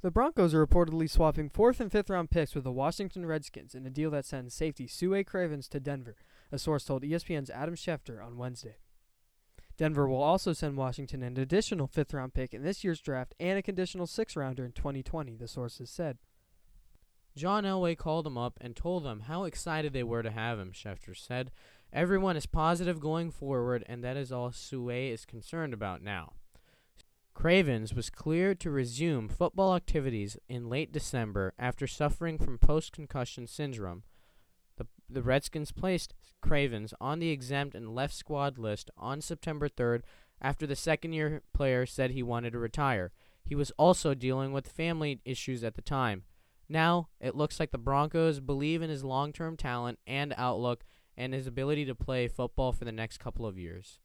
The Broncos are reportedly swapping fourth and fifth round picks with the Washington Redskins in a deal that sends safety Su'a Cravens to Denver, a source told ESPN's Adam Schefter on Wednesday. Denver will also send Washington an additional fifth round pick in this year's draft and a conditional sixth rounder in 2020, the sources said. John Elway called him up and told them how excited they were to have him, Schefter said. Everyone is positive going forward, and that is all Su'a is concerned about now. Cravens was cleared to resume football activities in late December after suffering from post concussion syndrome. The, the Redskins placed Cravens on the exempt and left squad list on September 3rd after the second year player said he wanted to retire. He was also dealing with family issues at the time. Now, it looks like the Broncos believe in his long term talent and outlook and his ability to play football for the next couple of years.